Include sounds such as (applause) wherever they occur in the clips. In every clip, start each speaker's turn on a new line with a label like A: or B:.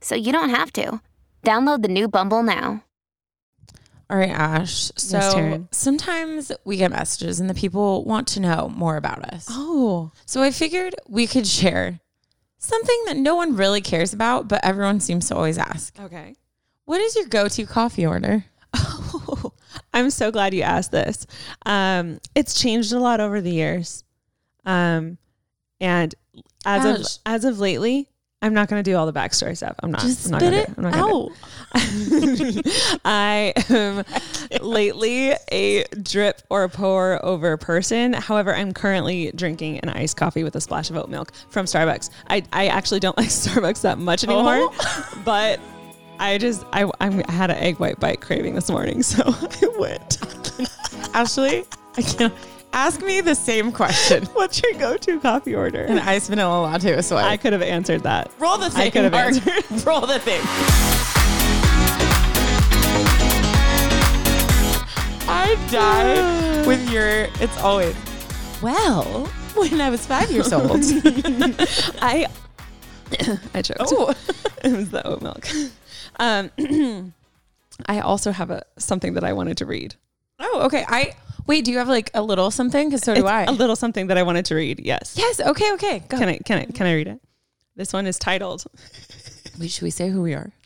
A: so you don't have to. Download the new Bumble now.
B: All right, Ash. So
C: Yes,
B: sometimes we get messages and the people want to know more about us.
C: Oh,
B: So I figured we could share something that no one really cares about, but everyone seems to always ask.
C: okay.
B: What is your go-to coffee order?
C: Oh, (laughs) I'm so glad you asked this. Um, it's changed a lot over the years. Um, and as
B: Ash.
C: of as of lately, I'm not going to do all the backstory stuff. I'm not.
B: Just
C: I'm not
B: spit
C: gonna
B: it
C: do I'm not
B: out. (laughs)
C: I am lately a drip or pour over person. However, I'm currently drinking an iced coffee with a splash of oat milk from Starbucks. I, I actually don't (laughs) like Starbucks that much anymore, oh. (laughs) but I just I, I'm- I had an egg white bite craving this morning, so I went.
B: Ashley, I can't ask me the same question. (laughs)
C: What's your go-to coffee order?
B: An iced vanilla latte so
C: I
B: I
C: could have answered that.
B: roll the thing.
C: I could have
B: Mark.
C: answered. (laughs) (laughs)
B: roll the thing. I die (sighs) with your. It's always well. When I was five years old.
C: I (coughs) I choked.
B: Oh.
C: it was the oat milk. Um, (clears throat) I also have a something that I wanted to read.
B: oh, okay. I wait. Do you have like a little something? Because so do I.
C: A little something that I wanted to read. Yes.
B: yes. Okay. Okay. Go.
C: Can I can I can I read it? This one is titled
B: Wait, should we say who we are? (laughs)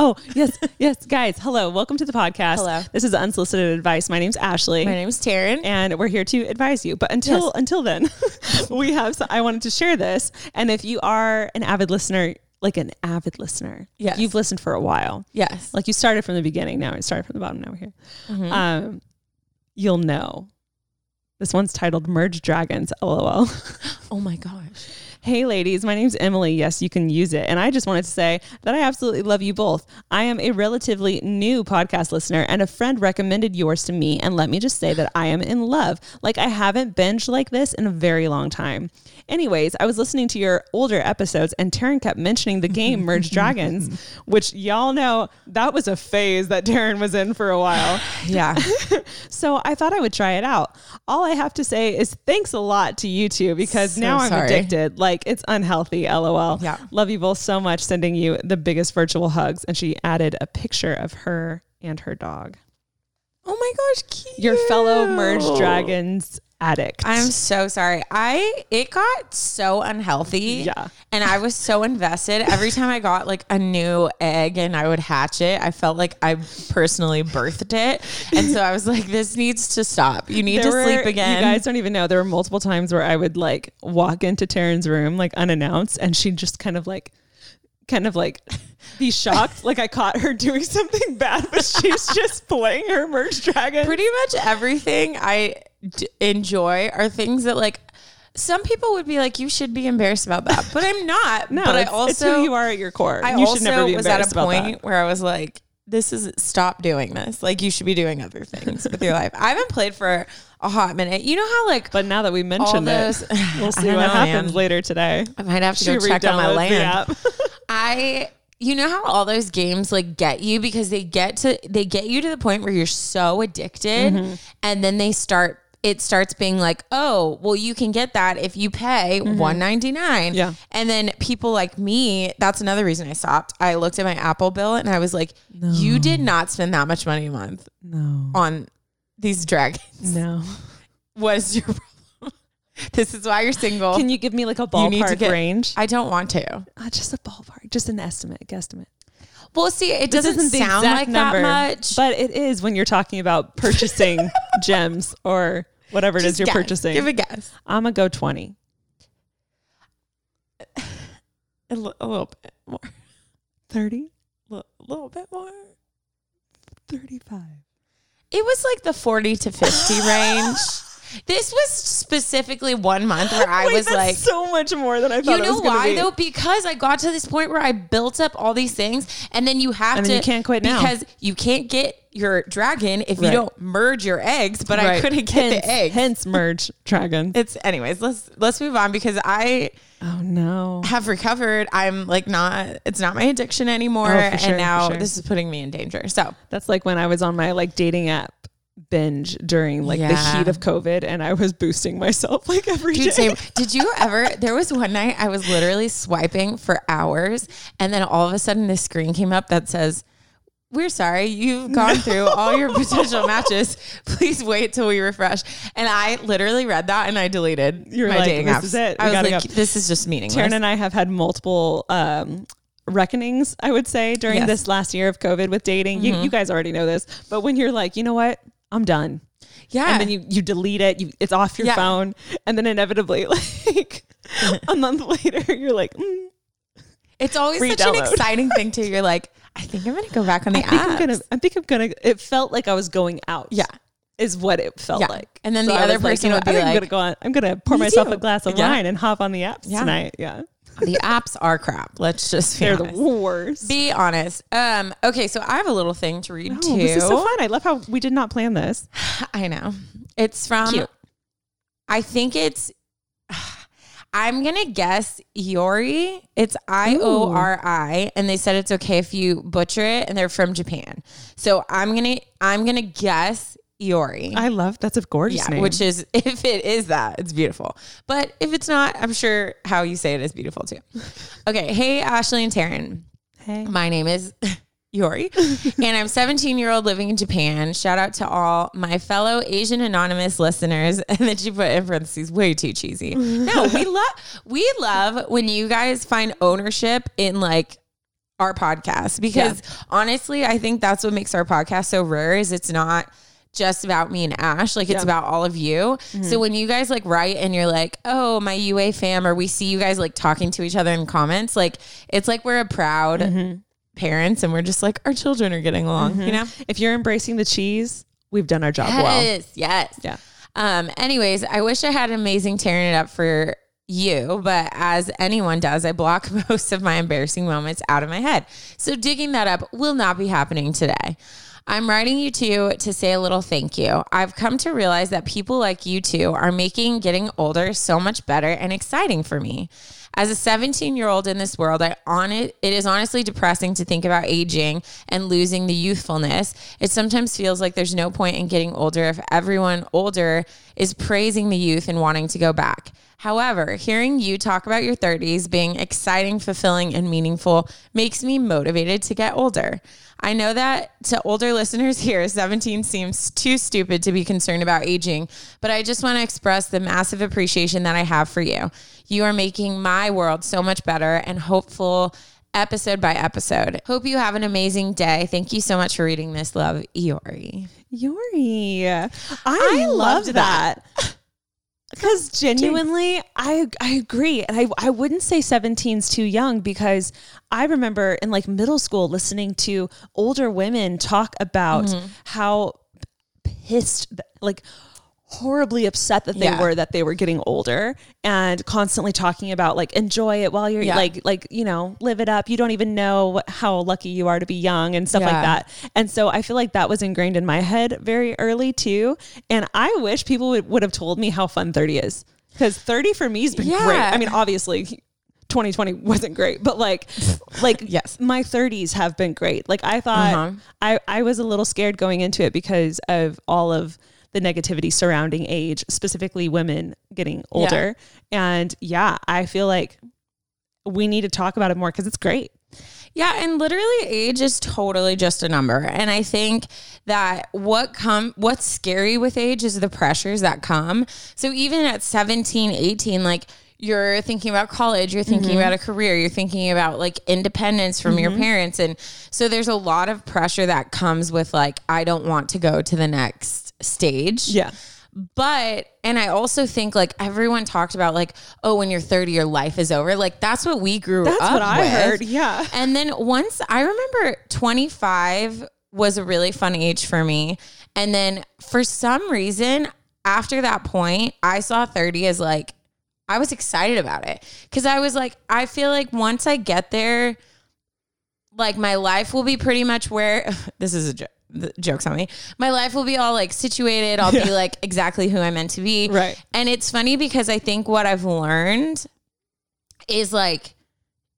C: Oh, yes, yes, guys. Hello. Welcome to the podcast.
B: Hello.
C: This is unsolicited advice. My name's Ashley.
B: My name is Taryn.
C: and we're here to advise you. But until
B: Yes.
C: until then, (laughs) we have. I wanted to share this, and if you are an avid listener, like an avid listener,
B: Yes.
C: you've listened for a while.
B: Yes.
C: Like you started from the beginning. Now it started from the bottom. Now we're here.
B: Mhm.
C: Um, you'll know. This one's titled "Merge Dragons." LOL. (gasps)
B: oh my gosh.
C: Hey, ladies, my name's Emily. Yes, you can use it. And I just wanted to say that I absolutely love you both. I am a relatively new podcast listener, and a friend recommended yours to me. And let me just say that I am in love. Like, I haven't binged like this in a very long time. Anyways, I was listening to your older episodes, and Taryn kept mentioning the game Merge Dragons, (laughs) which y'all know that was a phase that Taryn was in for a while. (sighs)
B: Yeah. (laughs)
C: So I thought I would try it out. All I have to say is thanks a lot to you two because
B: So
C: now I'm
B: sorry.
C: addicted. Like it's unhealthy. LOL.
B: Yeah.
C: Love you both so much. Sending you the biggest virtual hugs. And she added a picture of her and her dog.
B: oh my gosh. Cute.
C: Your fellow merged dragons addict.
B: I'm so sorry. I it got so unhealthy.
C: Yeah.
B: And I was so invested. Every time I got like a new egg and I would hatch it, I felt like I personally birthed it. And so I was like, this needs to stop. You need
C: There
B: to
C: were-
B: sleep again.
C: You guys don't even know. There were multiple times where I would like walk into Taryn's room like unannounced and she'd just kind of like kind of like be shocked like I caught her doing (laughs) something bad, but she's just playing her merged dragon.
B: Pretty much everything I d- enjoy are things that like some people would be like, you should be embarrassed about that, but I'm not. (laughs)
C: no,
B: but I also
C: you are at your core.
B: I
C: you
B: also
C: should never be
B: was at a point where I was like, this is stop doing this. Like you should be doing other things with your life. (laughs) I haven't played for a hot minute. You know how like
C: But now that we mentioned
B: those-
C: it, we'll (sighs) see what
B: know,
C: happens
B: man.
C: later today.
B: I might have to go check on my land. (laughs) I you know how all those games like get you because they get to they get you to the point where you're so addicted
C: Mm-hmm.
B: and then they start it starts being like, "Oh, well you can get that if you pay 199."
C: Mm-hmm. Yeah.
B: And then people like me, that's another reason I stopped. I looked at my Apple bill and I was like, "You did not spend that much money a month
C: No.
B: on these dragons."
C: No. (laughs)
B: What is your problem? (laughs) this is why you're single.
C: Can you give me like a
B: You need to
C: ballpark
B: get-
C: range?
B: I don't want to.
C: Uh, just a ballpark, just an estimate, guesstimate.
B: Well, see, it
C: This
B: doesn't sound like that much.
C: but it is when you're talking about purchasing (laughs) gems or whatever it is
B: Just
C: you're
B: guess.
C: purchasing.
B: Give a guess.
C: I'm gonna go twenty. (sighs)
B: A, li- a little bit more.
C: 30,
B: A li- little bit more.
C: 35.
B: It was like the 40 to 50 (laughs) range. This was specifically one month where (laughs) I
C: Wait,
B: was like,
C: so much more than I thought
B: you know why
C: be.
B: though? Because I got to this point where I built up all these things, and then you have
C: And
B: to.
C: you can't quit now.
B: because you can't get your dragon if you don't merge your eggs. But I couldn't get
C: hence,
B: the eggs.
C: Hence merge (laughs) dragon.
B: It's anyways. Let's let's move on because I
C: oh no.
B: have recovered. I'm like not. It's not my addiction anymore,
C: Oh, sure,
B: and now
C: sure.
B: this is putting me in danger. So
C: That's like when I was on my like dating app binge during like the heat of COVID and I was boosting myself like every day.
B: Dude, same. Did you ever? There was one night I was literally swiping for hours, and then all of a sudden this screen came up that says, "We're sorry, you've gone through all your potential matches. Please wait till we refresh." And I literally read that and I deleted
C: You're
B: my
C: like,
B: dating
C: "This
B: apps.
C: is it. We
B: I was like,
C: go."
B: "This is just meaningless."
C: Taryn and I have had multiple um, reckonings, I would say, during
B: Yes. Mm-hmm.
C: this last year of COVID with dating. You, you guys already know this, but when you're like, you know what, I'm done.
B: yeah,
C: And then you, you delete it, you, it's off your
B: Yeah.
C: phone. And then inevitably, (laughs) like a (laughs) month later, you're like, mm,
B: it's always such an exciting thing too. You're like, I think I'm gonna go back on the app.
C: I think
B: apps.
C: I'm gonna, I think I'm gonna, it felt like I was going out.
B: Yeah.
C: Is what it felt
B: Yeah.
C: like.
B: And then the
C: I
B: other
C: like,
B: person
C: you know,
B: would be
C: I
B: like,
C: I'm gonna go on, I'm gonna pour myself
B: too."
C: a glass of
B: Yeah.
C: wine and hop on the apps
B: Yeah.
C: tonight. Yeah.
B: The apps are crap. Let's just be
C: They're the
B: honest.
C: worst.
B: Be honest. Um, okay, so I have a little thing to read
C: Oh,
B: too.
C: this is so fun. I love how we did not plan this. (sighs)
B: I know. It's from
C: Cute.
B: I think it's (sighs) I'm gonna guess Yori. It's I O R I, and they said it's okay if you butcher it, and they're from Japan. So I'm gonna I'm gonna guess Iori.
C: I love that's a gorgeous
B: yeah,
C: name.
B: which is (laughs) if it is that, it's beautiful. But if it's not, I'm sure how you say it is beautiful too. Okay, hey Ashley and Taryn.
C: hey.
B: My name is (laughs) Yori, (laughs) and I'm 17 year old living in Japan. Shout out to all my fellow Asian anonymous listeners, and that you put in parentheses way too cheesy. No, we love we love when you guys find ownership in like our podcast because honestly, I think that's what makes our podcast so rare. Is it's not just about me and Ash. Like it's
C: Yeah.
B: about all of you. So mm-hmm. when you guys like write and you're like, oh, my UA fam, or we see you guys like talking to each other in comments, like it's like we're a proud mm-hmm. parents and we're just like, our children are getting along, you mm-hmm. know?
C: If you're embracing the cheese, we've done our job well.
B: Yes, yes.
C: Yeah.
B: Um, anyways, I wish I had amazing tearing it up for you, but as anyone does, I block (laughs) most of my embarrassing moments out of my head. So digging that up will not be happening today. I'm writing you two to say a little thank you. I've come to realize that people like you two are making getting older so much better and exciting for me. As a 17 year old in this world, I on it, it is honestly depressing to think about aging and losing the youthfulness. It sometimes feels like there's no point in getting older if everyone older is praising the youth and wanting to go back. However, hearing you talk about your 30s being exciting, fulfilling, and meaningful makes me motivated to get older. I know that to older listeners here, 17 seems too stupid to be concerned about aging, but I just want to express the massive appreciation that I have for you. You are making my world so much better and hopeful episode by episode. Hope you have an amazing day. Thank you so much for reading this. Love, Iori.
C: Yuri. I,
B: I
C: loved
B: loved
C: that. (laughs) Because (laughs) genuinely, I I agree, and I I wouldn't say 17's too young because I remember in like middle school listening to older women talk about
B: Mm-hmm.
C: how pissed, like horribly upset that they
B: Yeah.
C: were that they were getting older and constantly talking about like enjoy it while you're
B: Yeah.
C: like like you know live it up you don't even know how lucky you are to be young and stuff
B: Yeah.
C: like that and so i feel like that was ingrained in my head very early too and i wish people would, would have told me how fun 30 is because 30 for me has been great i mean obviously 2020 wasn't great, but like, (laughs) like
B: Yes.
C: my 30s have been great. Like I thought,
B: Uh-huh.
C: I I was a little scared going into it because of all of the negativity surrounding age, specifically women getting older. And yeah, I feel like we need to talk about it more because it's great.
B: Yeah, and literally age is totally just a number. And I think that what come what's scary with age is the pressures that come. So even at 17, 18 like you're thinking about college, you're thinking mm-hmm. about a career, you're thinking about like independence from your mm-hmm. parents and so there's a lot of pressure that comes with like I don't want to go to the next stage.
C: Yeah.
B: But, and I also think like everyone talked about like, oh, when you're 30, your life is over. Like that's what we grew
C: That's
B: up
C: what I
B: with.
C: heard. Yeah.
B: And then once I remember 25 was a really fun age for me. And then for some reason, after that point, I saw 30 as like, I was excited about it. Cause I was like, I feel like once I get there, like my life will be pretty much where (laughs) this is a joke. The joke's on me. My life will be all like situated. I'll be like exactly who I'm meant to be.
C: Right.
B: And it's funny because I think what I've learned is like,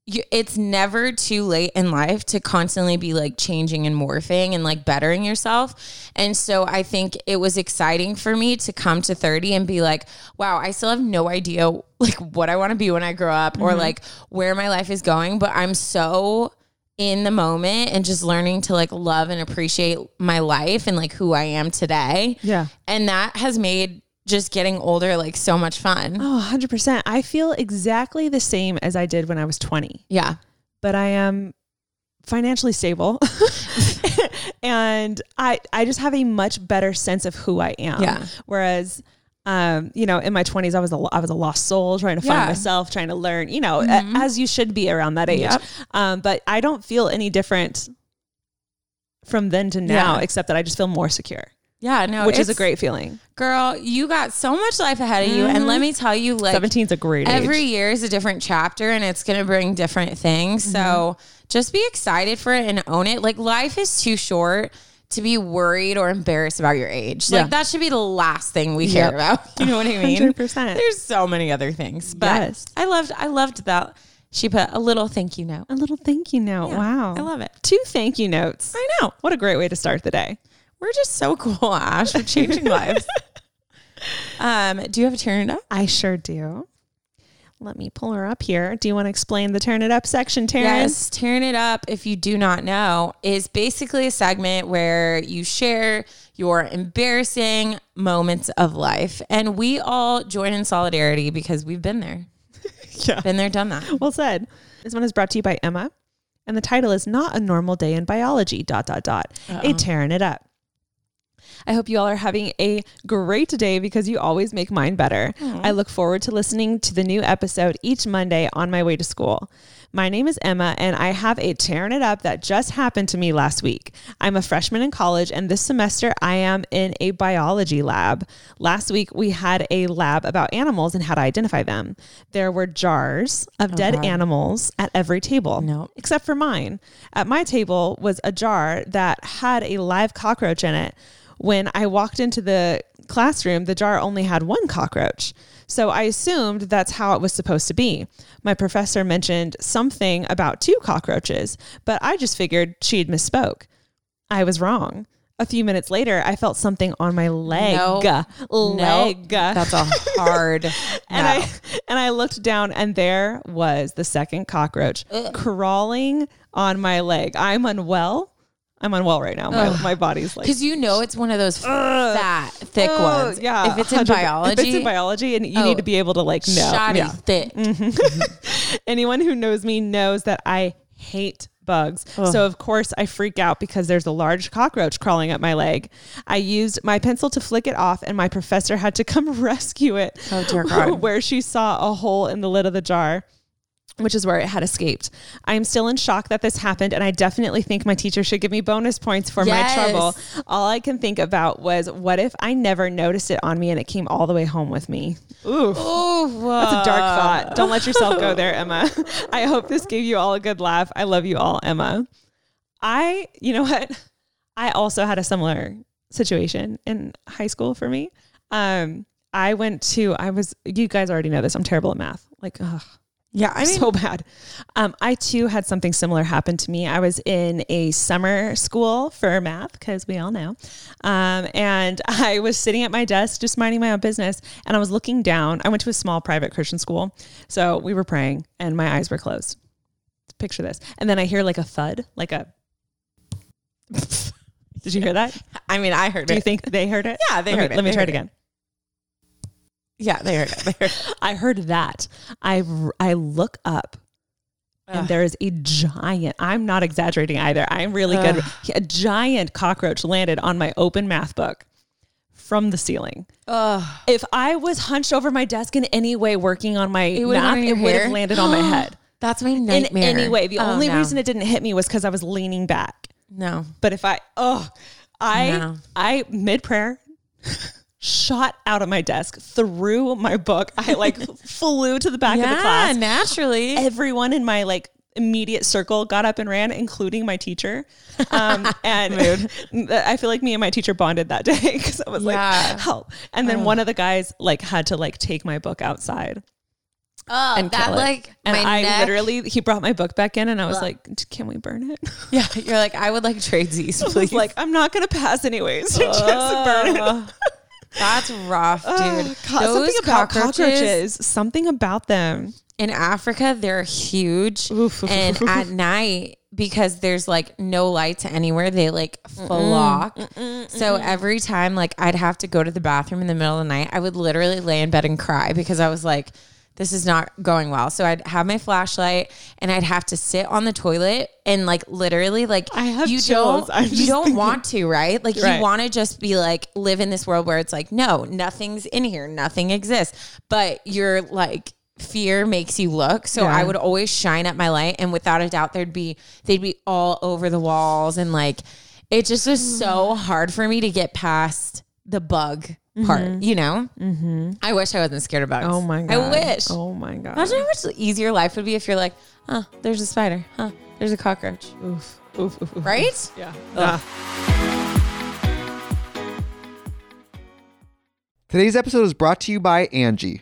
B: you, it's never too late in life to constantly be like changing and morphing and like bettering yourself. And so I think it was exciting for me to come to 30 and be like, wow, I still have no idea like what I want to be when I grow up or mm-hmm. like where my life is going, but I'm so in the moment and just learning to like love and appreciate my life and like who I am today.
C: Yeah.
B: And that has made just getting older like so much fun.
C: Oh, 100%. I feel exactly the same as I did when I was 20,
B: Yeah.
C: but I am financially stable. (laughs) and I I just have a much better sense of who I am.
B: Yeah.
C: Whereas um, you know, in my 20s I was a I was a lost soul trying to find
B: Yeah.
C: myself, trying to learn, you know, a- as you should be around that age.
B: Yep.
C: Um, but I don't feel any different from then to now
B: Yeah.
C: except that I just feel more secure,
B: Yeah, no,
C: which is a great feeling.
B: girl. You got so much life ahead of you, and let me tell you, like
C: 17 is a great age.
B: every year is a different chapter, and it's gonna bring different things. So
C: Mm-hmm.
B: just be excited for it and own it. Like life is too short to be worried or embarrassed about your age.
C: Yeah.
B: Like that should be the last thing we care
C: Yep.
B: about. (laughs) You know what I mean?
C: 100%.
B: There's so many other things, but
C: Yes.
B: I loved. I loved that she put a little thank you note.
C: a little thank you note.
B: Yeah,
C: wow.
B: I love it.
C: Two thank you notes.
B: I know.
C: What a great way to start the day.
B: We're just so cool, Ash. We're changing (laughs) lives. Um, do you have a turn it up?
C: I sure do. Let me pull her up here. Do you want to explain the turn it up section, Taryn?
B: Yes, Tearing It Up, if you do not know, is basically a segment where you share your embarrassing moments of life. And we all join in solidarity because we've been there. (laughs)
C: Yeah.
B: Been there, done that.
C: Well said. This one is brought to you by Emma, and the title is "Not a Normal Day in Biology." Dot dot dot. A tearing it up. I hope you all are having a great day because you always make mine better. I look forward to listening to the new episode each Monday on my way to school. My name is Emma, and I have a tearing it up that just happened to me last week. I'm a freshman in college, and this semester I am in a biology lab. Last week we had a lab about animals and how to identify them. There were jars of oh, dead animals at every table,
B: No.
C: except for mine. At my table was a jar that had a live cockroach in it. When I walked into the classroom, the jar only had one cockroach. So I assumed that's how it was supposed to be. My professor mentioned something about two cockroaches, but I just figured she'd misspoke. I was wrong. A few minutes later, I felt something on my leg.
B: No.
C: Leg.
B: That's a hard. (laughs)
C: And
B: no.
C: I and I looked down and there was the second cockroach crawling on my leg. I'm unwell. I'm unwell right now. My, my body's like
B: Because you know it's one of those fat, thick
C: Oh,
B: ones.
C: Yeah.
B: If it's in
C: 100
B: biology,
C: If it's in biology and you
B: Oh,
C: need to oh, be able to like know.
B: shoddy
C: Yeah.
B: thick. (laughs)
C: Anyone who knows me knows that I hate bugs. So of course I freak out because there's a large cockroach crawling up my leg. I used my pencil to flick it off and my professor had to come (laughs) rescue it.
B: Oh, dear God. (laughs)
C: where she saw a hole in the lid of the jar. Which is where it had escaped. I am still in shock that this happened, and I definitely think my teacher should give me bonus points for
B: Yes.
C: my trouble. All I can think about was, what if I never noticed it on me and it came all the way home with me? Ooh.
B: Oh,
C: That's a dark thought. Don't let yourself go (laughs) there, Emma. I hope this gave you all a good laugh. I love you all, Emma. I, you know what? I also had a similar situation in high school for me. Um, I went to, I was, you guys already know this. I'm terrible at math. Like, ugh,
B: Yeah, I (laughs) mean,
C: so bad. Um, I too had something similar happen to me. I was in a summer school for math because we all know, um, and (laughs) I was sitting at my desk just minding my own business, and I was looking down. I went to a small private Christian school, so we were praying, and my eyes were closed. Picture this, and then I hear like a thud, like a. (laughs) Did you hear that?
B: I mean, I heard
C: Do
B: it.
C: Do you think they heard it?
B: Yeah, they
C: Let me-
B: heard it.
C: Let me
B: They
C: try it
B: again. it. Yeah, they heard it. They heard (laughs) it.
C: I heard that. I I look up and there is a giant. I'm not exaggerating either. I'm really good. A giant cockroach landed on my open math book from the ceiling. If I was hunched over my desk in any way working on my
B: It
C: math, it would have landed on my (gasps) head.
B: That's my nightmare.
C: In any way. The
B: Oh,
C: only
B: no.
C: reason it didn't hit me was because I was leaning back.
B: No.
C: But if I, oh, I,
B: No.
C: I mid prayer shot out of my desk, threw my book. I like (laughs) flew to the back of the class.
B: Yeah, naturally.
C: Everyone in my like immediate circle got up and ran, including my teacher. Um, (laughs) and (laughs) I feel like me and my teacher bonded that day because I was
B: Yeah.
C: like, help. And then one of the guys like had to like take my book outside
B: Oh,
C: and
B: that like
C: and
B: my
C: I
B: neck.
C: literally he brought my book back in and I was like, can we burn it?
B: Yeah, you're like, I would like tradesies,
C: I was
B: please.
C: like, I'm not gonna pass anyways. Just burn it.
B: That's rough, dude.
C: Oh, God,
B: Those
C: something about
B: cockroaches,
C: cockroaches. Something about them.
B: in Africa, they're huge.
C: Oof, (laughs)
B: and at night, because there's like no lights anywhere, they like flock. so every time like I'd have to go to the bathroom in the middle of the night, I would literally lay in bed and cry because I was like, this is not going well. So I'd have my flashlight and I'd have to sit on the toilet and like literally like
C: I have
B: you
C: chills.
B: don't you don't
C: thinking-
B: want to, right? Like
C: Right.
B: you want to just be like live in this world where it's like no, nothing's in here, nothing exists. But you're like fear makes you look. So
C: Yeah.
B: I would always shine up my light and without a doubt there'd be they'd be all over the walls and like it just was so mm. hard for me to get past the bug part, you know? Mm-hmm. I wish I wasn't scared of bugs.
C: Oh my god.
B: I wish.
C: Oh my god.
B: Imagine how much easier life would be if you're like, huh, there's a spider, huh, there's a cockroach,
C: Oof, oof, oof, oof.
B: right?
C: Yeah.
D: Today's episode is brought to you by Angie.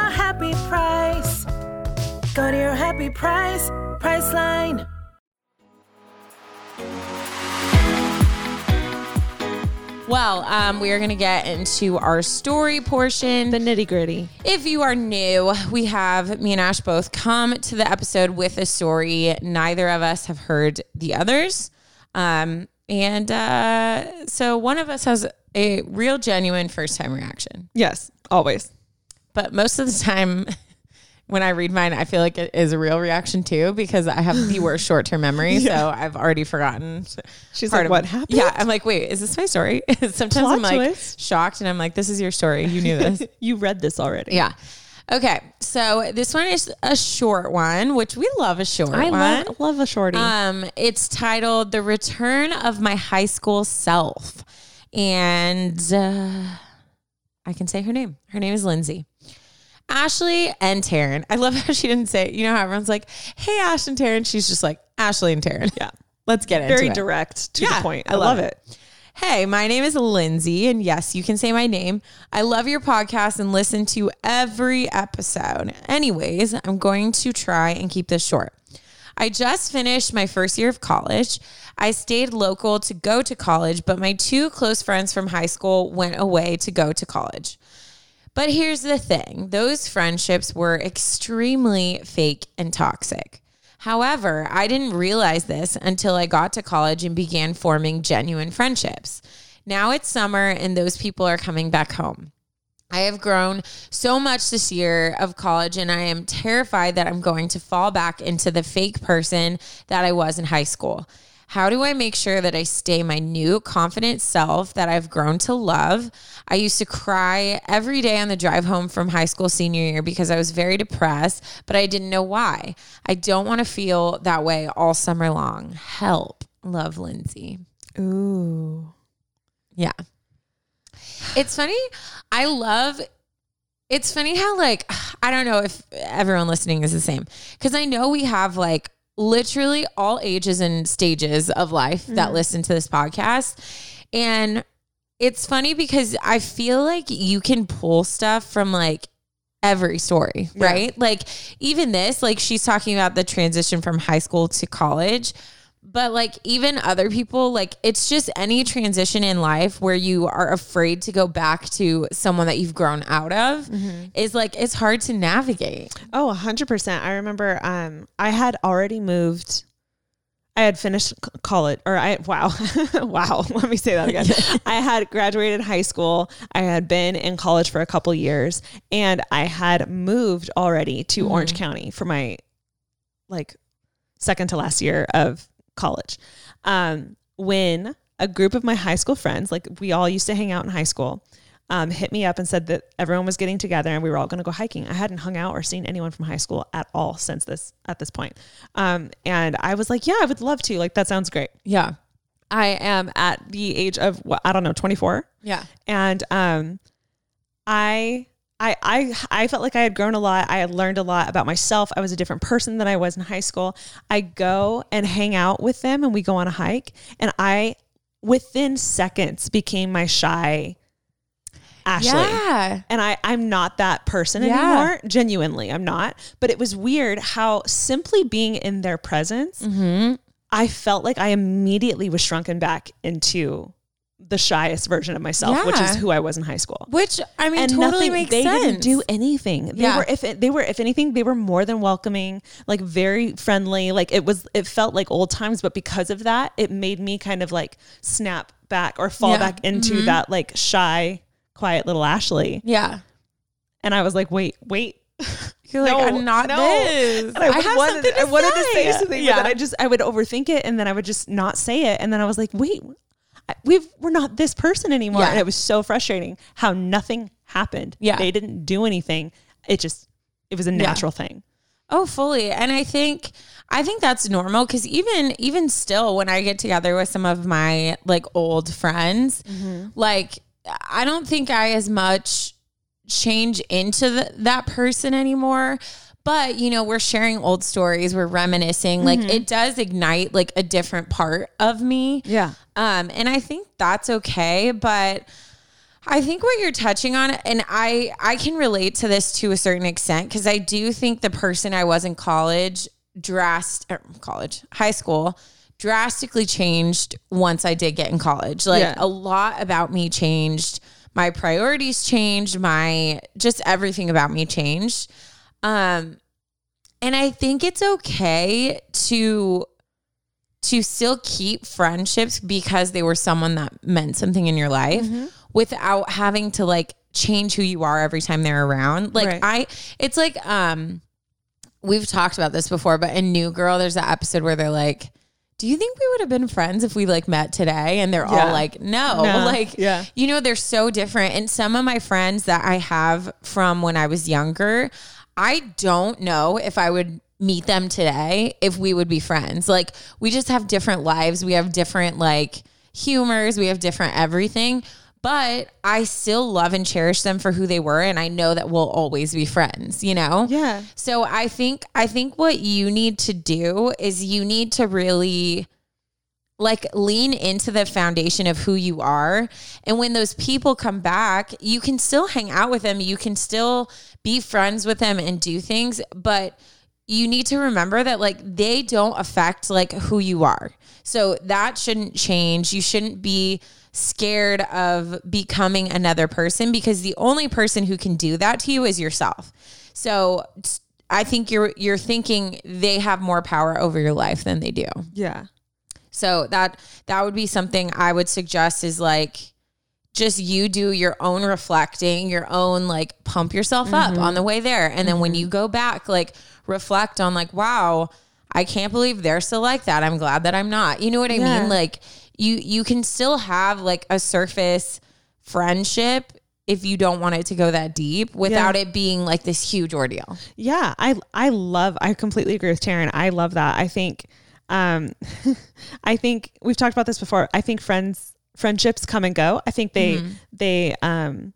E: happy price. Go to your happy price, Priceline.
B: Well, um, we are going to get into our story portion.
C: The nitty gritty.
B: If you are new, we have me and Ash both come to the episode with a story. Neither of us have heard the others. Um, and uh, so one of us has a real genuine first time reaction.
C: Yes, always.
B: But most of the time, (laughs) when I read mine, I feel like it is a real reaction too because I have the worst short term memory. (laughs) So I've already forgotten.
C: She's
B: part
C: like, "What
B: it."
C: happened?"
B: Yeah, I'm like, wait, is this my story? (laughs) Sometimes
C: Plot
B: I'm like
C: twist.
B: shocked, and I'm like, this is your story. You knew this.
C: you read this already.
B: yeah. Okay, so this one is a short one, which we love a short
C: I
B: one.
C: love love a shorty.
B: Um, it's titled "The Return of My High School Self," and uh, I can say her name. Her name is Lindsay. Ashley and Taryn. I love how she didn't say. You know how everyone's like, "Hey, Ash and Taryn." She's just like Ashley and Taryn.
C: Yeah.
B: let's get into
C: Very
B: it.
C: direct to
B: Yeah,
C: the point.
B: I
C: I,
B: love
C: love
B: it.
C: it.
B: Hey, my name is Lindsay, and yes, you can say my name. I love your podcast and listen to every episode. Anyways, I'm going to try and keep this short. I just finished my first year of college. I stayed local to go to college, but my two close friends from high school went away to go to college. But here's the thing those friendships were extremely fake and toxic. However, I didn't realize this until I got to college and began forming genuine friendships. Now it's summer and those people are coming back home. I have grown so much this year of college, and I am terrified that I'm going to fall back into the fake person that I was in high school. How do I make sure that I stay my new confident self that I've grown to love? I used to cry every day on the drive home from high school senior year because I was very depressed, but I didn't know why. I don't want to feel that way all summer long. Help. Love Lindsay.
C: Ooh.
B: Yeah. It's funny. I love it's funny how like I don't know if everyone listening is the same cuz I know we have like literally all ages and stages of life that mm-hmm. listen to this podcast and it's funny because I feel like you can pull stuff from like every story, right? Like even this, like she's talking about the transition from high school to college. But like even other people, like it's just any transition in life where you are afraid to go back to someone that you've grown out of is like it's hard to navigate.
C: Oh, 100%. I remember um I had already moved I had finished college or I wow. (laughs) wow, (laughs) let me say that again. (laughs) I had graduated high school. I had been in college for a couple years and I had moved already to Orange County for my like second to last year of college. Um when a group of my high school friends, like we all used to hang out in high school, um, hit me up and said that everyone was getting together and we were all going to go hiking. I hadn't hung out or seen anyone from high school at all since this at this point. Um, and I was like, yeah, I would love to. Like that sounds great.
B: Yeah.
C: I am at the age of what I don't know, 24.
B: Yeah.
C: And um I I, I I felt like I had grown a lot. I had learned a lot about myself. I was a different person than I was in high school. I go and hang out with them and we go on a hike and I within seconds became my shy Ashley.
B: Yeah.
C: And I, I'm not that person
B: Yeah.
C: anymore. Genuinely, I'm not. But it was weird how simply being in their presence,
B: Mm-hmm.
C: I felt like I immediately was shrunken back into the shyest version of myself, which is who I was in high school.
B: Which I mean
C: and
B: totally
C: nothing,
B: makes
C: they
B: sense.
C: didn't do anything. They
B: Yeah.
C: were if they were if anything they were more than welcoming, like very friendly. Like it was it felt like old times, but because of that, it made me kind of like snap back or fall
B: Yeah.
C: back into mm-hmm. that like shy, quiet little Ashley.
B: yeah.
C: And I was like, wait, wait. (laughs)
B: You're like, I'm not this.
C: And I,
B: I have
C: wanted,
B: something to
C: I wanted to say
B: say.
C: something,
B: Yeah.
C: but then I just I would overthink it, and then I would just not say it, and then I was like, wait, we've we're not this person anymore,
B: Yeah.
C: and it was so frustrating how nothing happened.
B: Yeah.
C: they didn't do anything. It just it was a natural thing.
B: Oh, fully. And I think I think that's normal because even even still, when I get together with some of my like old friends, mm-hmm. like I don't think I as much change into the, that person anymore. But you know, we're sharing old stories, we're reminiscing. Like it does ignite like a different part of me.
C: Yeah.
B: Um, and I think that's okay, but I think what you're touching on, and I I can relate to this to a certain extent because I do think the person I was in college, drast er, college, high school, drastically changed once I did get in college. Like
C: Yeah.
B: a lot about me changed. My priorities changed. My just everything about me changed. Um, and I think it's okay to to still keep friendships because they were someone that meant something in your life without having to like change who you are every time they're around. Like
C: Right.
B: I it's like um we've talked about this before, but in New Girl, there's that episode where they're like, do you think we would have been friends if we like met today? And they're
C: Yeah.
B: all like, no,
C: No. (laughs)
B: like,
C: Yeah.
B: you know, they're so different. And some of my friends that I have from when I was younger, I don't know if I would meet them today if we would be friends. Like, we just have different lives. We have different like humors. We have different everything. But I still love and cherish them for who they were, and I know that we'll always be friends. You know,
C: Yeah.
B: so I think I think what you need to do is you need to really like lean into the foundation of who you are. And when those people come back, you can still hang out with them. You can still be friends with them and do things, but you need to remember that like they don't affect like who you are. So that shouldn't change. You shouldn't be scared of becoming another person because the only person who can do that to you is yourself. So I think you're you're thinking they have more power over your life than they do.
C: Yeah.
B: So that that would be something I would suggest is like just you do your own reflecting, your own like pump yourself up
C: Mm-hmm.
B: on the way there. And then when you go back, like reflect on like, wow, I can't believe they're still like that. I'm glad that I'm not. You know what I
C: Yeah.
B: mean? Like you you can still have like a surface friendship if you don't want it to go that deep without it being like this huge ordeal.
C: Yeah, I I love I completely agree with Taryn. I love that. I think um (laughs) I think we've talked about this before. I think friends friendships come and go. I think they they um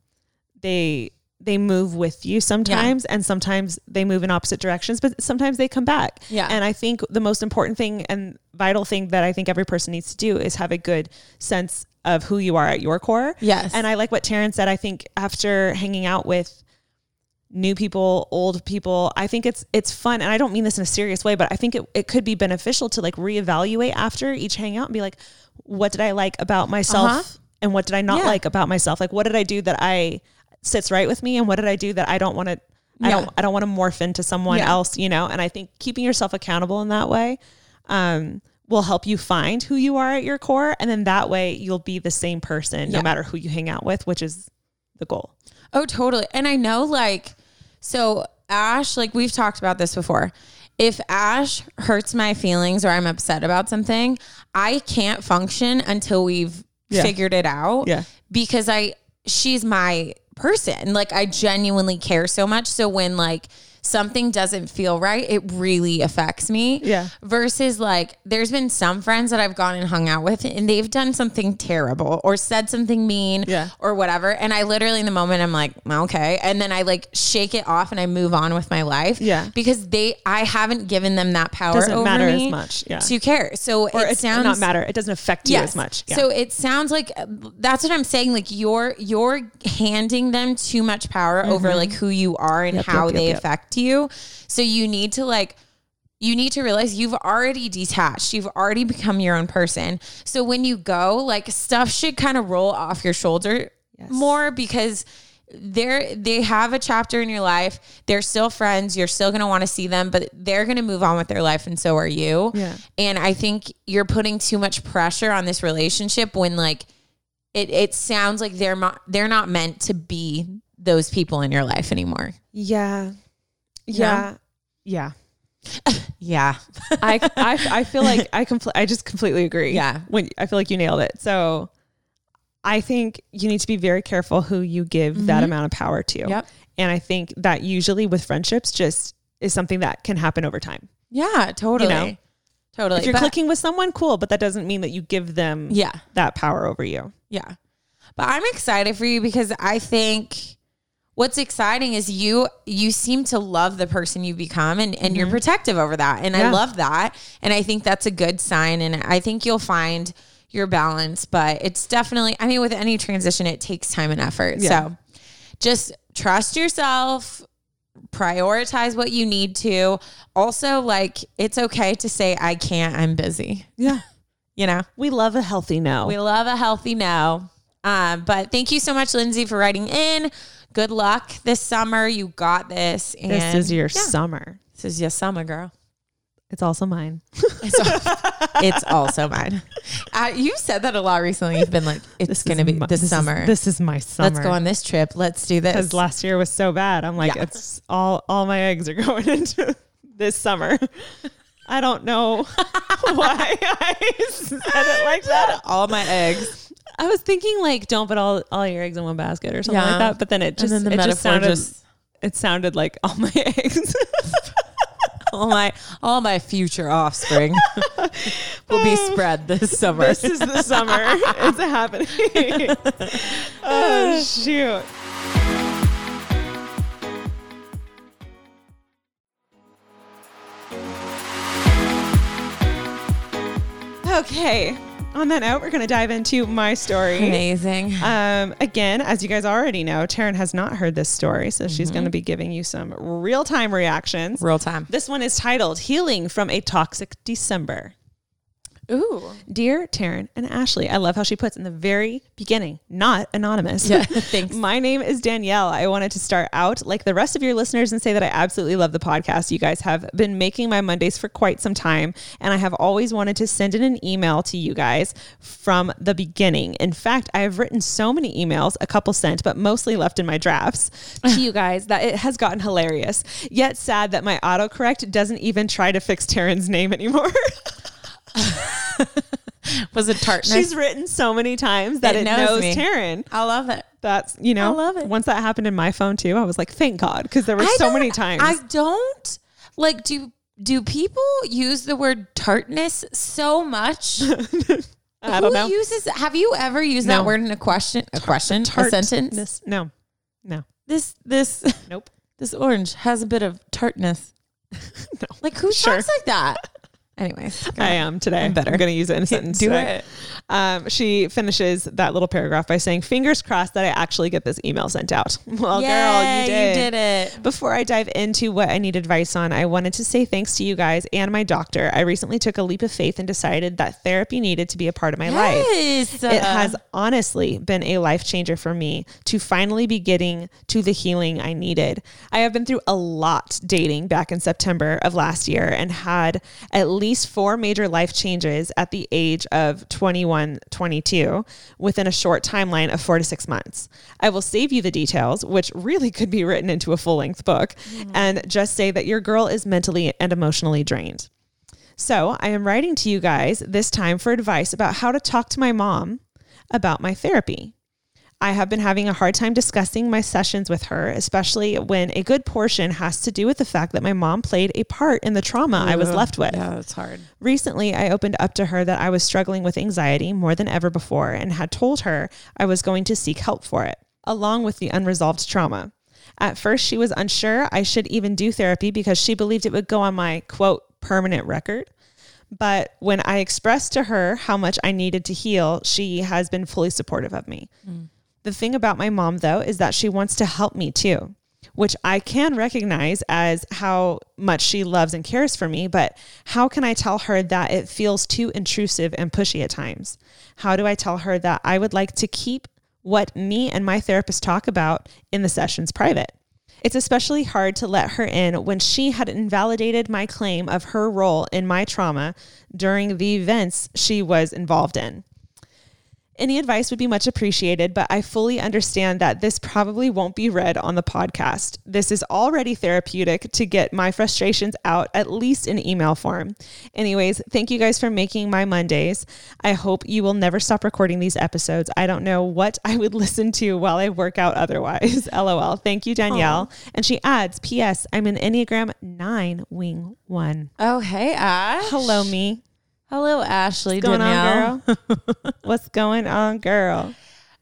C: they they move with you sometimes and sometimes they move in opposite directions, but sometimes they come back.
B: Yeah.
C: And I think the most important thing and vital thing that I think every person needs to do is have a good sense of who you are at your core.
B: Yes.
C: And I like what Taryn said. I think after hanging out with new people, old people. I think it's it's fun, and I don't mean this in a serious way, but I think it, it could be beneficial to like reevaluate after each hangout and be like, what did I like about myself,
B: Uh-huh.
C: and what did I not
B: Yeah.
C: like about myself? Like, what did I do that I sits right with me, and what did I do that I don't want to. I don't. I don't want to morph into someone
B: Yeah.
C: else, you know. And I think keeping yourself accountable in that way, um, will help you find who you are at your core, and then that way you'll be the same person
B: Yeah.
C: no matter who you hang out with, which is the goal.
B: Oh, totally. And I know, like, so Ash, like, we've talked about this before. If Ash hurts my feelings or I'm upset about something, I can't function until we've
C: Yeah.
B: figured it out.
C: Yeah.
B: Because I, she's my person. Like, I genuinely care so much. So when, like, something doesn't feel right, it really affects me.
C: Yeah.
B: Versus like there's been some friends that I've gone and hung out with and they've done something terrible or said something mean
C: Yeah.
B: or whatever. And I literally in the moment I'm like, okay. And then I like shake it off and I move on with my life.
C: Yeah.
B: Because they I haven't given them that power
C: Doesn't
B: over
C: matter as much, yeah.
B: to care. So
C: Or
B: it sounds
C: not matter. It doesn't affect you as much. Yeah.
B: so it sounds like uh, that's what I'm saying. Like you're you're handing them too much power over like who you are and
C: Mm-hmm. Yep,
B: how
C: yep,
B: they
C: yep.
B: affect you. So you need to like you need to realize you've already detached. You've already become your own person. So when you go, like stuff should kind of roll off your shoulder more because they're they have a chapter in your life. They're still friends. You're still gonna want to see them, but they're gonna move on with their life, and so are you.
C: Yeah.
B: And I think you're putting too much pressure on this relationship when like it it sounds like they're not they're not meant to be those people in your life anymore.
C: yeah. Yeah. Yeah. (laughs)
B: Yeah.
C: I, I, I feel like I compl- I just completely agree.
B: Yeah.
C: When I feel like you nailed it. So I think you need to be very careful who you give that mm-hmm. amount of power to.
B: Yep.
C: And I think that usually with friendships just is something that can happen over time.
B: Yeah, totally.
C: know?
B: Totally.
C: If you're
B: But-
C: clicking with someone, cool, but that doesn't mean that you give them
B: Yeah.
C: that power over you.
B: Yeah. But I'm excited for you because I think what's exciting is you you seem to love the person you become and, and you're protective over that. And I
C: Mm-hmm.
B: Love that. And I think that's a good sign. And I think you'll find your balance. But it's definitely I mean, with any transition, it takes time and effort.
C: Yeah.
B: So just trust yourself, prioritize what you need to. Also, like it's okay to say I can't, I'm busy.
C: Yeah. (laughs)
B: You know?
C: We love a healthy no.
B: We love a healthy no. Um, but thank you so much, Lindsay, for writing in. Good luck this summer. You got this. And
C: this is your
B: yeah,
C: summer.
B: this is your summer, girl.
C: It's also mine. (laughs)
B: It's, al- it's also mine. Uh, you said that a lot recently. You've been like, (laughs) it's going to be
C: my-
B: this,
C: is-
B: summer.
C: this is my summer.
B: Let's go on this trip. Let's do this.
C: because last year was so bad. I'm like,
B: Yeah.
C: it's all all my eggs are (laughs) going into this summer. I don't know why I said it like that.
B: All my eggs.
C: I was thinking like don't put all all your eggs in one basket or something
B: Yeah.
C: like that, but then it just
B: then the
C: it just sounded
B: just-
C: it sounded like all my (laughs) eggs. (laughs)
B: All my all my future offspring (laughs) will be spread this summer.
C: this is the summer. it's happening. oh shoot. Okay. On that note, we're going to dive into my story.
B: Amazing.
C: Um, again, as you guys already know, Taryn has not heard this story, so she's going to be giving you some real time reactions.
B: Real time.
C: This one is titled Healing from a Toxic December.
B: Ooh.
C: Dear Taryn and Ashley, I love how she puts in the very beginning, not anonymous.
B: Yeah, (laughs) thanks.
C: My name is Danielle. I wanted to start out like the rest of your listeners and say that I absolutely love the podcast. You guys have been making my Mondays for quite some time, and I have always wanted to send in an email to you guys from the beginning. In fact, I have written so many emails, a couple sent, but mostly left in my drafts to (laughs) you guys that it has gotten hilarious. Yet sad that my autocorrect doesn't even try to fix Taryn's name anymore. (laughs)
B: Was it tartness?
C: She's written so many times that
B: It
C: it,
B: knows
C: knows. Taryn.
B: I love it.
C: That's you know,
B: I love it.
C: Once that happened in my phone too, I was like, thank God, because there were
B: I
C: so many times.
B: I don't like do do people use the word tartness so much? (laughs)
C: I don't know.
B: uses have you ever used
C: No.
B: that word in a question a question a
C: Tartness.
B: sentence?
C: No, no,
B: This this
C: nope. (laughs)
B: this orange has a bit of tartness. (laughs)
C: no.
B: Like who
C: Sure.
B: talks like that? Anyways,
C: I am today.
B: I'm better.
C: I'm going to use it in a sentence.
B: Do
C: today.
B: it.
C: Um, she finishes that little paragraph by saying, "Fingers crossed that I actually get this email sent out." (laughs) Well, girl, you did.
B: You did it.
C: Before I dive into what I need advice on, I wanted to say thanks to you guys and my doctor. I recently took a leap of faith and decided that therapy needed to be a part of my life.
B: Yes.
C: It has honestly been a life changer for me to finally be getting to the healing I needed. I have been through a lot dating back in September of last year and had at least four major life changes at the age of 21, 22 within a short timeline of four to six months. I will save you the details, which really could be written into a full length book, mm-hmm. and just say that your girl is mentally and emotionally drained. So I am writing to you guys this time for advice about how to talk to my mom about my therapy. I have been having a hard time discussing my sessions with her, especially when a good portion has to do with the fact that my mom played a part in the trauma I was left with.
B: Yeah, it's hard.
C: Recently, I opened up to her that I was struggling with anxiety more than ever before and had told her I was going to seek help for it, along with the unresolved trauma. At first, she was unsure I should even do therapy because she believed it would go on my quote, permanent record. But when I expressed to her how much I needed to heal, she has been fully supportive of me. Mm. The thing about my mom, though, is that she wants to help me too, which I can recognize as how much she loves and cares for me. But how can I tell her that it feels too intrusive and pushy at times? How do I tell her that I would like to keep what me and my therapist talk about in the sessions private? It's especially hard to let her in when she had invalidated my claim of her role in my trauma during the events she was involved in. Any advice would be much appreciated, but I fully understand that this probably won't be read on the podcast. This is already therapeutic to get my frustrations out, at least in email form. Anyways, thank you guys for making my Mondays. I hope you will never stop recording these episodes. I don't know what I would (laughs) listen to while I work out otherwise. (laughs) LOL. Thank you, Danielle. And she adds, P.S. I'm an Enneagram 9 wing 1.
B: Oh, hey, Ash.
C: Hello, me.
B: Hello, Ashley.
C: What's going
B: Danielle.
C: on, girl? (laughs) What's going on, girl?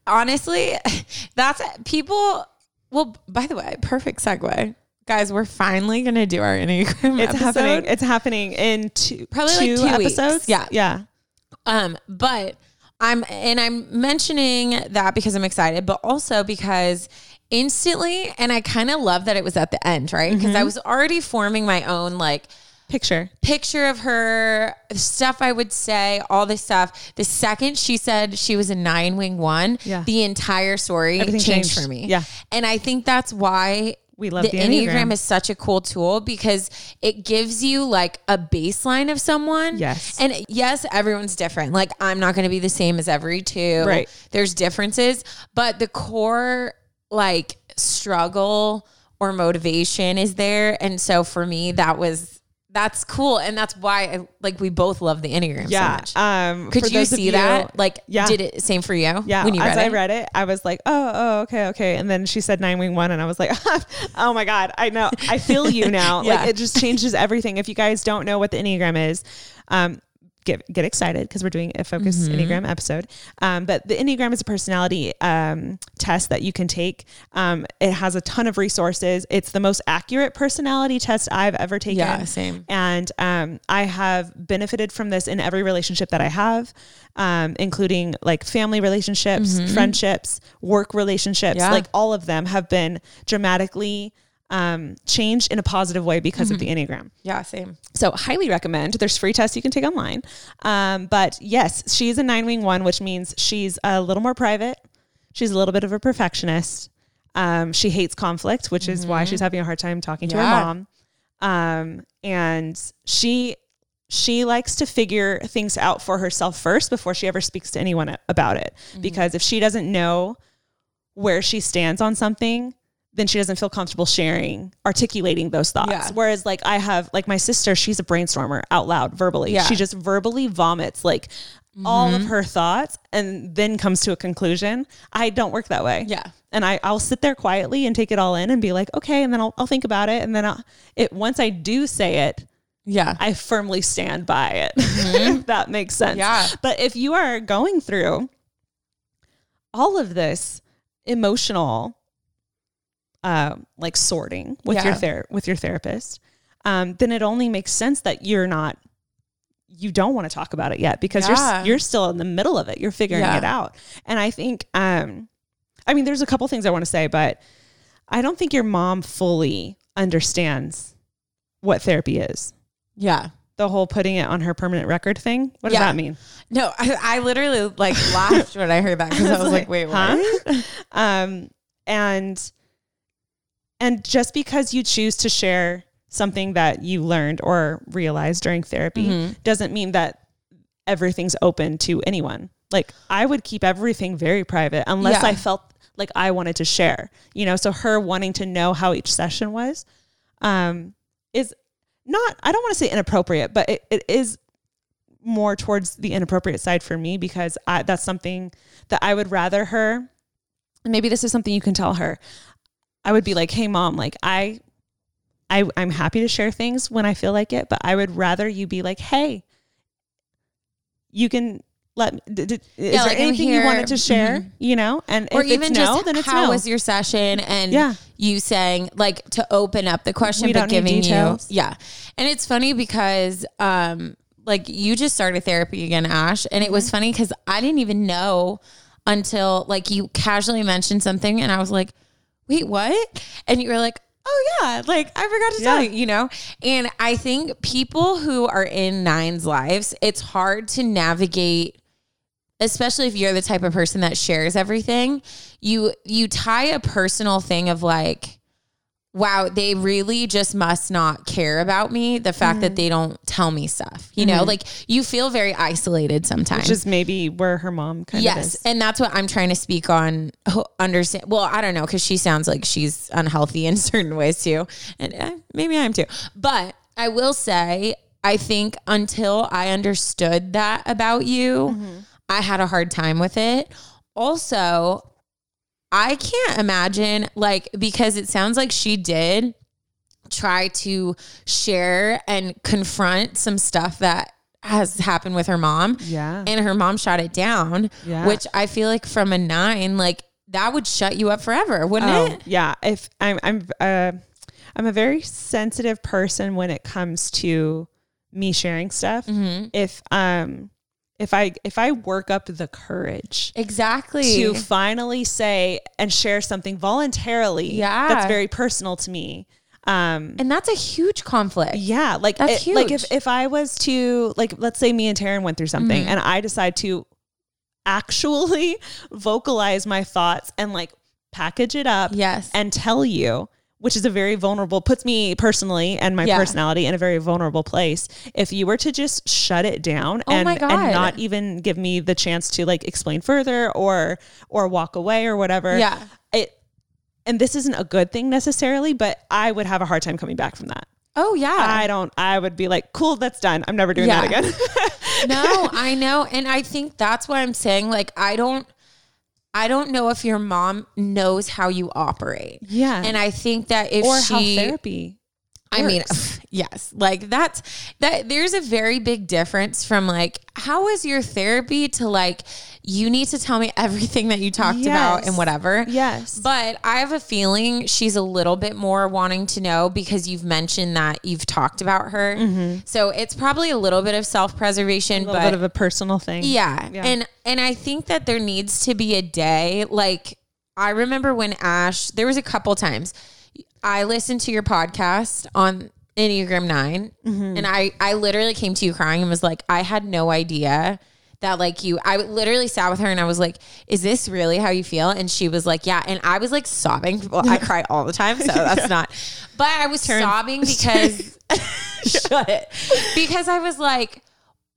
B: Honestly, (laughs) that's people. Well, by the way, perfect segue. Guys, we're finally going to do our Enneagram
C: It's
B: episode.
C: happening. It's happening in two,
B: Probably like
C: two
B: two weeks.
C: episodes.
B: Yeah.
C: yeah.
B: Um, but I'm and I'm mentioning that because I'm excited, but also because instantly, and I kind of love that it was at the end, right? Because
C: Mm-hmm.
B: I was already forming my own like
C: Picture.
B: picture of her, stuff I would say, all this stuff. The second she said she was a nine wing one,
C: Yeah.
B: the entire story
C: Everything
B: changed,
C: changed.
B: for me.
C: Yeah.
B: And I think that's why
C: We love
B: the,
C: the
B: Enneagram.
C: Enneagram.
B: is such a cool tool because it gives you like a baseline of someone.
C: Yes.
B: And yes, everyone's different. Like I'm not going to be the same as every two.
C: Right.
B: There's differences, but the core like struggle or motivation is there. And so for me, that was that's cool, and that's why I, like we both love the enneagram
C: Yeah.
B: so much.
C: Um,
B: Could you see that? Like,
C: Yeah.
B: did it same for you?
C: Yeah,
B: when you
C: as
B: read
C: I
B: it.
C: read it, I was like, oh, oh, okay, okay. And then she said nine wing one, and I was like, (laughs) oh my god, I know, I feel you (laughs) now.
B: Yeah.
C: Like it just changes everything. If you guys don't know what the enneagram is, um, get get excited because we're doing a focus
B: Mm-hmm.
C: enneagram episode. Um, but the enneagram is a personality um, test that you can take. Um, it has a ton of resources. It's the most accurate personality test I've ever taken.
B: Yeah, same.
C: And um, I have benefited from this in every relationship that I have, um, including like family relationships, friendships, work relationships.
B: Yeah.
C: Like all of them have been dramatically um, changed in a positive way because of the Enneagram.
B: Yeah, same.
C: So highly recommend. There's free tests you can take online. Um, but yes, she's a nine wing one, which means she's a little more private. She's a little bit of a perfectionist. Um, she hates conflict, which is why she's having a hard time talking to her mom. Um, and she she likes to figure things out for herself first before she ever speaks to anyone about it. Because if she doesn't know where she stands on something, then she doesn't feel comfortable sharing, articulating those thoughts.
B: Yeah.
C: Whereas, like, I have, like, my sister, she's a brainstormer out loud, verbally.
B: Yeah.
C: She just verbally vomits, like, all of mm-hmm. her thoughts and then comes to a conclusion. I don't work that way.
B: Yeah.
C: And I, I'll sit there quietly and take it all in and be like, okay. And then I'll, I'll think about it. And then I'll, it, once I do say it,
B: Yeah.
C: I firmly stand by it. (laughs) Mm-hmm. if that makes sense.
B: Yeah.
C: But if you are going through all of this emotional, uh, like sorting with your ther- with your therapist, um, then it only makes sense that you're not, you don't want to talk about it yet because you're you're still in the middle of it. You're figuring
B: Yeah.
C: it out. And I think, um, I mean, there's a couple things I want to say, but I don't think your mom fully understands what therapy is
B: yeah.
C: the whole putting it on her permanent record thing. What does
B: Yeah.
C: that mean?
B: No, (laughs) I, I literally like laughed when I heard that because (laughs) I was like, wait, what? (laughs)
C: Um, and and just because you choose to share something that you learned or realized during therapy
B: Mm-hmm.
C: doesn't mean that everything's open to anyone. Like I would keep everything very private unless
B: Yeah.
C: I felt like I wanted to share. You know, so her wanting to know how each session was um is not I don't want to say inappropriate, but it, it is more towards the inappropriate side for me because I, that's something that I would rather her. and Maybe this is something you can tell her. I would be like, "Hey, mom, like I, I, I'm happy to share things when I feel like it, but I would rather you be like, hey, you can let me. D- d- is
B: Yeah,
C: there
B: like,
C: anything you wanted to share?
B: Mhm.
C: You know, and
B: Or even just
C: then it's
B: how
C: no.
B: was your session and
C: Yeah.
B: you saying like to open up the question
C: We
B: but giving you yeah and it's funny because um like you just started therapy again ash and it was
C: Mm-hmm.
B: funny because i didn't even know until like you casually mentioned something and i was like wait what? And you were like oh yeah like i forgot to tell you you know? And i think people who are in nine's lives it's hard to navigate especially if you're the type of person that shares everything you you tie a personal thing of like wow they really just must not care about me the fact
C: Mm-hmm.
B: that they don't tell me stuff you know? Like you feel very isolated sometimes.
C: Which is maybe where her mom kind of
B: yes and that's what i'm trying to speak on understand well i don't know because she sounds like she's unhealthy in (laughs) certain ways too and uh, maybe i'm too but i will say i think until i understood that about you i had a hard time with it. Also i can't imagine like because it sounds like she did try to share and confront some stuff that has happened with her mom
C: Yeah.
B: and her mom shot it down
C: Yeah.
B: which i feel like from a nine like that would shut you up forever wouldn't
C: Oh,
B: it
C: yeah. If I'm, I'm, uh, I'm a very sensitive person when it comes to me sharing stuff.
B: Mm-hmm.
C: If, um, if I, if I work up the courage
B: exactly
C: to finally say and share something voluntarily,
B: Yeah.
C: that's very personal to me. Um,
B: and that's a huge conflict
C: yeah, like
B: That's
C: it- like if.
B: Mm-hmm.
C: if I was to like let's say me and Taryn went through something and I decide to actually (laughs) vocalize my thoughts and like package it up
B: Yes.
C: and tell you which is a very vulnerable puts me personally and my
B: Yeah.
C: personality in a very vulnerable place if you were to just shut it down
B: Oh
C: and, and not even give me the chance to like explain further or or walk away or whatever
B: Yeah.
C: it and this isn't a good thing necessarily but i would have a hard time coming back from that
B: Oh yeah.
C: I don't. I would be like, cool, that's done. I'm never doing
B: Yeah.
C: that again.
B: no, (laughs) I know. And I think that's why I'm saying like I don't I don't know if your mom knows how you operate.
C: Yeah.
B: And I think that if
C: or
B: she
C: how therapy.
B: I mean, (laughs) yes, like that's that there's a very big difference from like how is your therapy to like you need to tell me (laughs) everything that you talked about and whatever.
C: Yes.
B: But I have a feeling she's a little bit more wanting to know because you've mentioned that you've talked about her. So it's probably a little bit of self-preservation,
C: Mm-hmm. a little
B: but
C: bit of a personal thing.
B: yeah.
C: Yeah.
B: And and I think that there needs to be a day like I remember when Ash there was a couple times I listened to your podcast on Enneagram 9
C: Mm-hmm.
B: and I I literally came to you crying and was like I had no idea that like you I literally sat with her and I was like is this really how you feel and she was like yeah and I was like sobbing well I cry all the time so (laughs) that's not but I was sobbing (laughs) because (laughs) shut it because I was like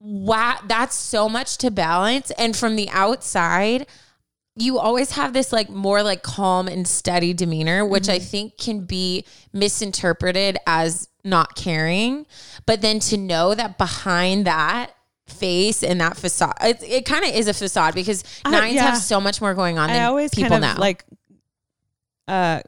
B: wow, that's so much to balance. And from the outside, you always have this like more like calm and steady demeanor, which I think can be misinterpreted as not caring. But then to know that behind that face and that facade, it, it kind of is a facade because
C: I-
B: nines
C: yeah.
B: have so much more going on than
C: always
B: people
C: kind of like uh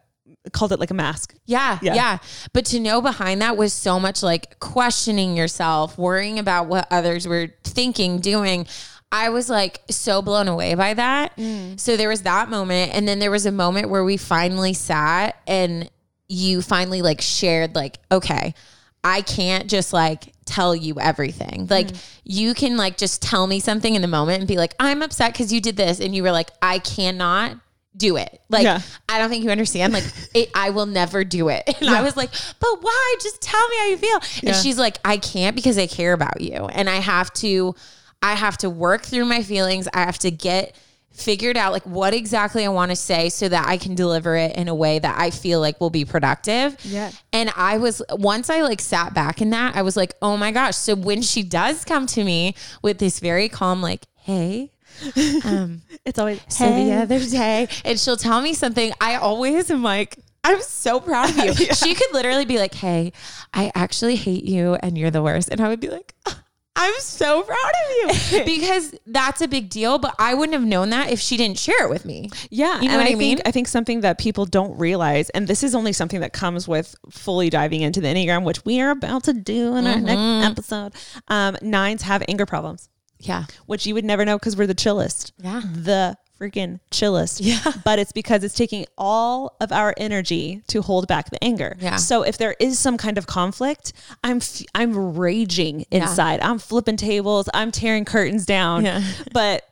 C: called it like a mask.
B: Yeah,
C: Yeah.
B: yeah, But to know behind that was so much like questioning yourself, worrying about what others were thinking, doing. I was like so blown away by that. Mm. So there was that moment. And then there was a moment where we finally sat and you finally like shared, like, okay, I can't just like tell you everything. Like mm. you can like just tell me something in the moment and be like, I'm upset because you did this. And you were like, I cannot do it. Like,
C: Yeah.
B: I don't think you understand. Like, (laughs) it, I will never do it. And I was like, but why? Just tell me how you feel. And she's like, I can't because I care about you. And I have to, I have to work through my feelings. I have to get figured out like what exactly I want to say so that I can deliver it in a way that I feel like will be productive.
C: Yeah.
B: And I was once I like sat back in that, I was like, oh my gosh. So when she does come to me with this very calm, like, hey, (laughs) um,
C: It's always
B: so the other day, and she'll tell me something. I always am like, I'm so proud of you. (laughs) She could literally be like, Hey, I actually hate you and you're the worst. And I would be like, (laughs) I'm so proud of you (laughs) because that's a big deal. But I wouldn't have known that if she didn't share it with me.
C: Yeah,
B: You know
C: and
B: what I
C: think,
B: mean?
C: I think something that people don't realize, and this is only something that comes with fully diving into the enneagram, which we are about to do in our
B: Mm-hmm.
C: next episode. Um, nines have anger problems,
B: Yeah.
C: which you would never know because we're the chillest.
B: Yeah.
C: the freaking chillest. Yeah, but it's because it's taking all of our energy to hold back the anger.
B: Yeah.
C: So if there is some kind of conflict, I'm f- I'm raging inside. I'm flipping tables. I'm tearing curtains down.
B: Yeah. (laughs)
C: But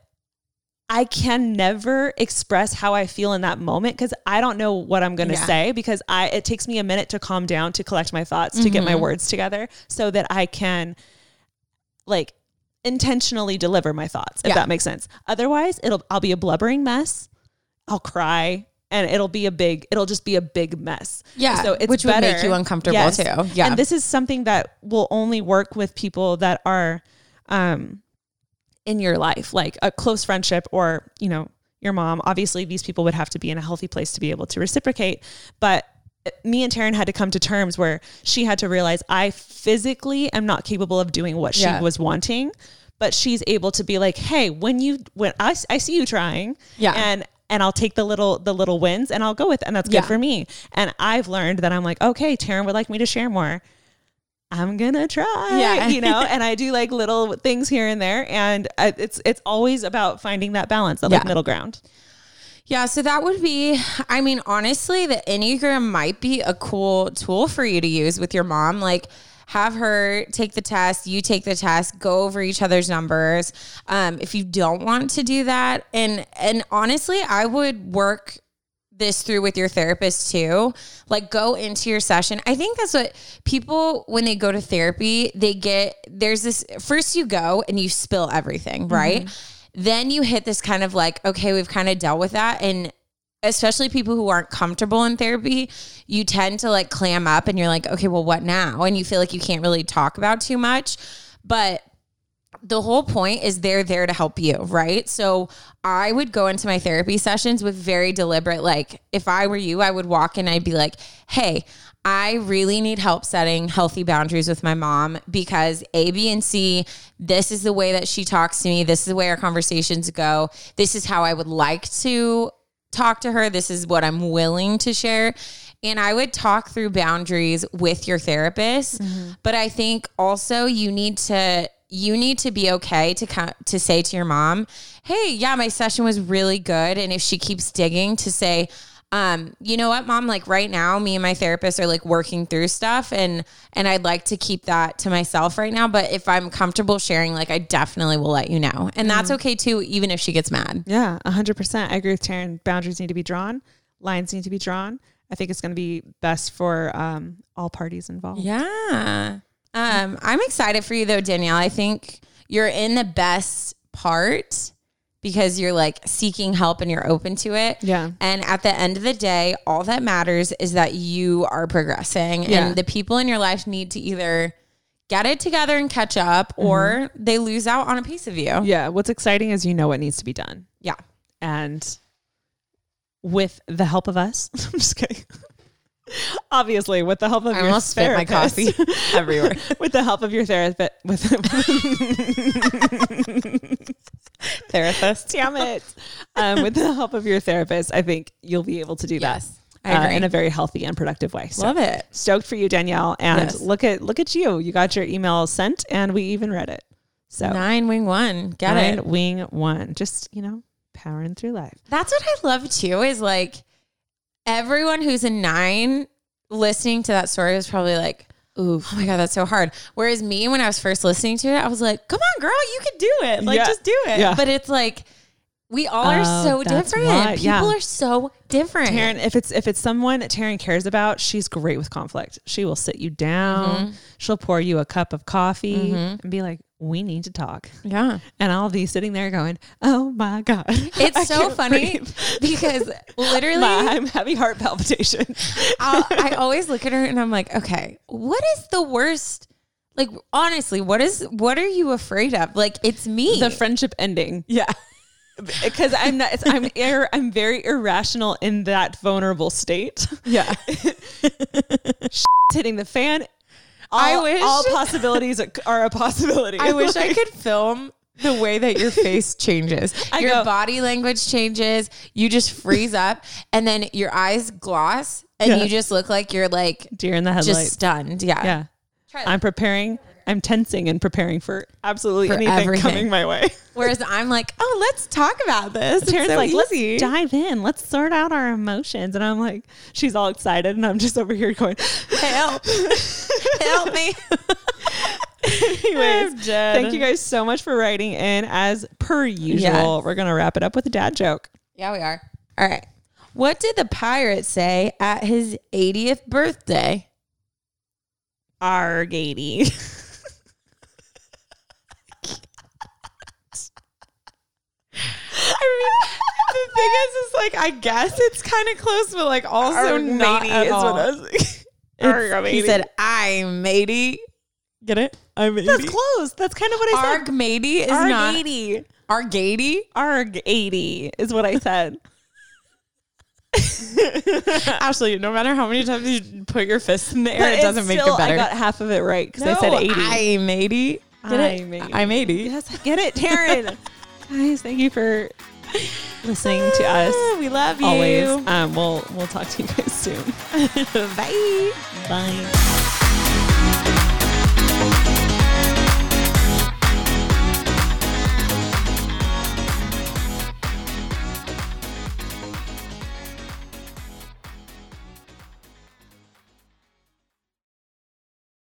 C: I can never express how I feel in that moment because I don't know what I'm going to
B: Yeah.
C: say because I it takes me a minute to calm down, to collect my thoughts, to get
B: Mm-hmm.
C: my words together so that I can like intentionally deliver my thoughts if
B: Yeah.
C: that makes sense. Otherwise, it'll I'll be a blubbering mess. I'll cry and it'll be a big it'll just be a big mess.
B: Yeah,
C: So it's
B: which would make you uncomfortable too. Yeah.
C: And this is something that will only work with people that are um in your life, like a close friendship or, you know, your mom. Obviously, these people would have to be in a healthy place to be able to reciprocate. But me and Taryn had to come to terms where she had to realize I physically am not capable of doing what she
B: Yeah.
C: was wanting. But she's able to be like, hey, when you when I, I see you trying,
B: Yeah.
C: and and I'll take the little the little wins and I'll go with it, and that's good
B: Yeah.
C: for me. And I've learned that I'm like, okay, Taryn would like me to share more. I'm gonna try,
B: Yeah. (laughs)
C: you know, and I do like little things here and there, and I, it's it's always about finding that balance, that like middle ground.
B: Yeah, so that would be, I mean, honestly, the Enneagram might be a cool tool for you to use with your mom. Like, have her take the test, you take the test, go over each other's numbers. Um, if you don't want to do that, and and honestly, I would work this through with your therapist too. Like go into your session. I think that's what people when they go to therapy, they get there's this first you go and you spill everything, right? Then you hit this kind of like, okay, we've kind of dealt with that and especially people who aren't comfortable in therapy, you tend to like clam up and you're like, okay, well what now? And you feel like you can't really talk about too much. But the whole point is they're there to help you, right? So I would go into my therapy sessions with very deliberate, like, if I were you, I would walk in, I'd be like, hey, I really need help setting healthy boundaries with my mom because A, B, and C, this is the way that she talks to me. This is the way our conversations go. This is how I would like to talk to her. This is what I'm willing to share. And I would talk through boundaries with your therapist. Mm-hmm. But I think also you need to you need to be okay to come, to say to your mom, "Hey, yeah, my session was really good." And if she keeps digging to say, um, you know what, mom, like right now, me and my therapist are like working through stuff and and I'd like to keep that to myself right now. But if I'm comfortable sharing, like I definitely will let you know. And that's okay too, even if she gets mad.
C: Yeah, 100%. I agree with Taryn. Boundaries need to be drawn, lines need to be drawn. I think it's going to be best for um, all parties involved.
B: Yeah. Um, I'm excited for you though, Danielle. I think you're in the best part because you're like seeking help and you're open to it.
C: Yeah.
B: And at the end of the day, all that matters is that you are progressing
C: Yeah.
B: and the people in your life need to either get it together and catch up mm-hmm. or they lose out on a piece of you.
C: Yeah. What's exciting is you know what needs to be done.
B: Yeah.
C: And with the help of us, (laughs) I'm just kidding. Obviously, with the help of
B: I
C: your
B: almost spit my
C: therapist-
B: coffee (laughs) everywhere.
C: with the help of your therapist, with (laughs) (laughs)
B: Therapist.
C: damn it, um, with the help of your therapist, I think you'll be able to do that
B: Yes, I
C: uh, in a very healthy and productive way. So
B: Love it.
C: stoked for you, Danielle. And
B: Yes.
C: look at look at you. You got your email sent, and we even read it. So
B: Nine wing one. Get
C: nine
B: it.
C: wing one, just you know, powering through life.
B: That's what I love too is like everyone who's a nine listening to that story was probably like, Ooh, oh my God, that's so hard. Whereas me, when I was first listening to it, I was like, come on, girl, you can do it. Like,
C: Yeah.
B: just do it.
C: Yeah.
B: But it's like, we all are
C: Oh,
B: so different.
C: why.
B: People
C: Yeah.
B: are so different.
C: Taryn, if it's if it's someone Taryn cares about, she's great with conflict. She will sit you down.
B: Mm-hmm.
C: She'll pour you a cup of coffee and be like, "We need to talk."
B: yeah.
C: And I'll be sitting there going, "Oh my god, (laughs) I
B: It's so funny
C: breathe. (laughs)
B: because literally,
C: My- I'm having heart palpitation." (laughs)
B: I'll, always look at her and I'm like, okay, what is the worst? Like, honestly, what is, what are you afraid of? Like, it's me.
C: the friendship ending
B: yeah.
C: because I'm not. It's, I'm ir- I'm very irrational in that vulnerable state.
B: Yeah.
C: Hitting the fan. All,
B: I wish-
C: all possibilities are a possibility. (laughs)
B: I wish I could film the way that your (laughs) face changes. Your
C: go-
B: body language changes. You just freeze up and then your eyes gloss and
C: Yeah.
B: you just look like you're like
C: deer in the headlights.
B: just stunned. Yeah.
C: yeah. I'm preparing. I'm tensing and preparing for absolutely
B: For
C: anything
B: everything.
C: coming my way. (laughs)
B: Whereas I'm like, oh, let's talk about this. It's
C: Taryn's
B: so
C: like,
B: easy.
C: let's dive in. Let's sort out our emotions. And I'm like, she's all excited. And I'm just over here going,
B: Help. (laughs) Help me. (laughs)
C: anyways, thank you guys so much for writing in. As per usual,
B: Yes.
C: we're going to wrap it up with a dad joke.
B: Yeah, we are. All right. What did the pirate say at his 80th birthday?
C: Argady. (laughs)
B: I mean, the thing is, is like, I guess it's kind of close, but like also not at
C: is
B: all.
C: what I was. (laughs)
B: It's- he said, I'm matey. Get it? I'm matey.
C: That's close. That's kind of what I said.
B: Arg matey is not.
C: Argady.
B: Argady?
C: Arg 80 is what I said. (laughs)
B: Ashley, no matter how many times you put your fist in the air, it doesn't make
C: still-
B: it better.
C: I got half of it right because I said 80.
B: I'm matey. Get?
C: I'm 80.
B: I'm 80.
C: Yes, I get it, Taryn. (laughs) Guys, thank you for listening to us.
B: We love you.
C: Always. Um, we'll we'll talk to you guys soon. (laughs)
B: Bye.
C: Bye.